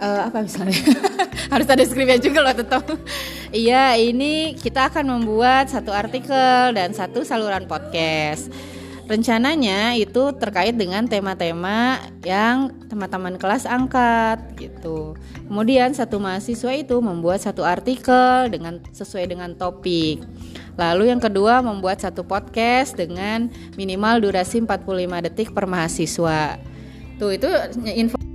uh, apa misalnya? Harus ada skripnya juga loh tetap iya ini kita akan membuat satu artikel dan satu saluran podcast. Rencananya itu terkait dengan tema-tema yang teman-teman kelas angkat gitu. Kemudian satu mahasiswa itu membuat satu artikel dengan sesuai dengan topik. Lalu yang kedua membuat satu podcast dengan minimal durasi 45 detik per mahasiswa. Tuh itu info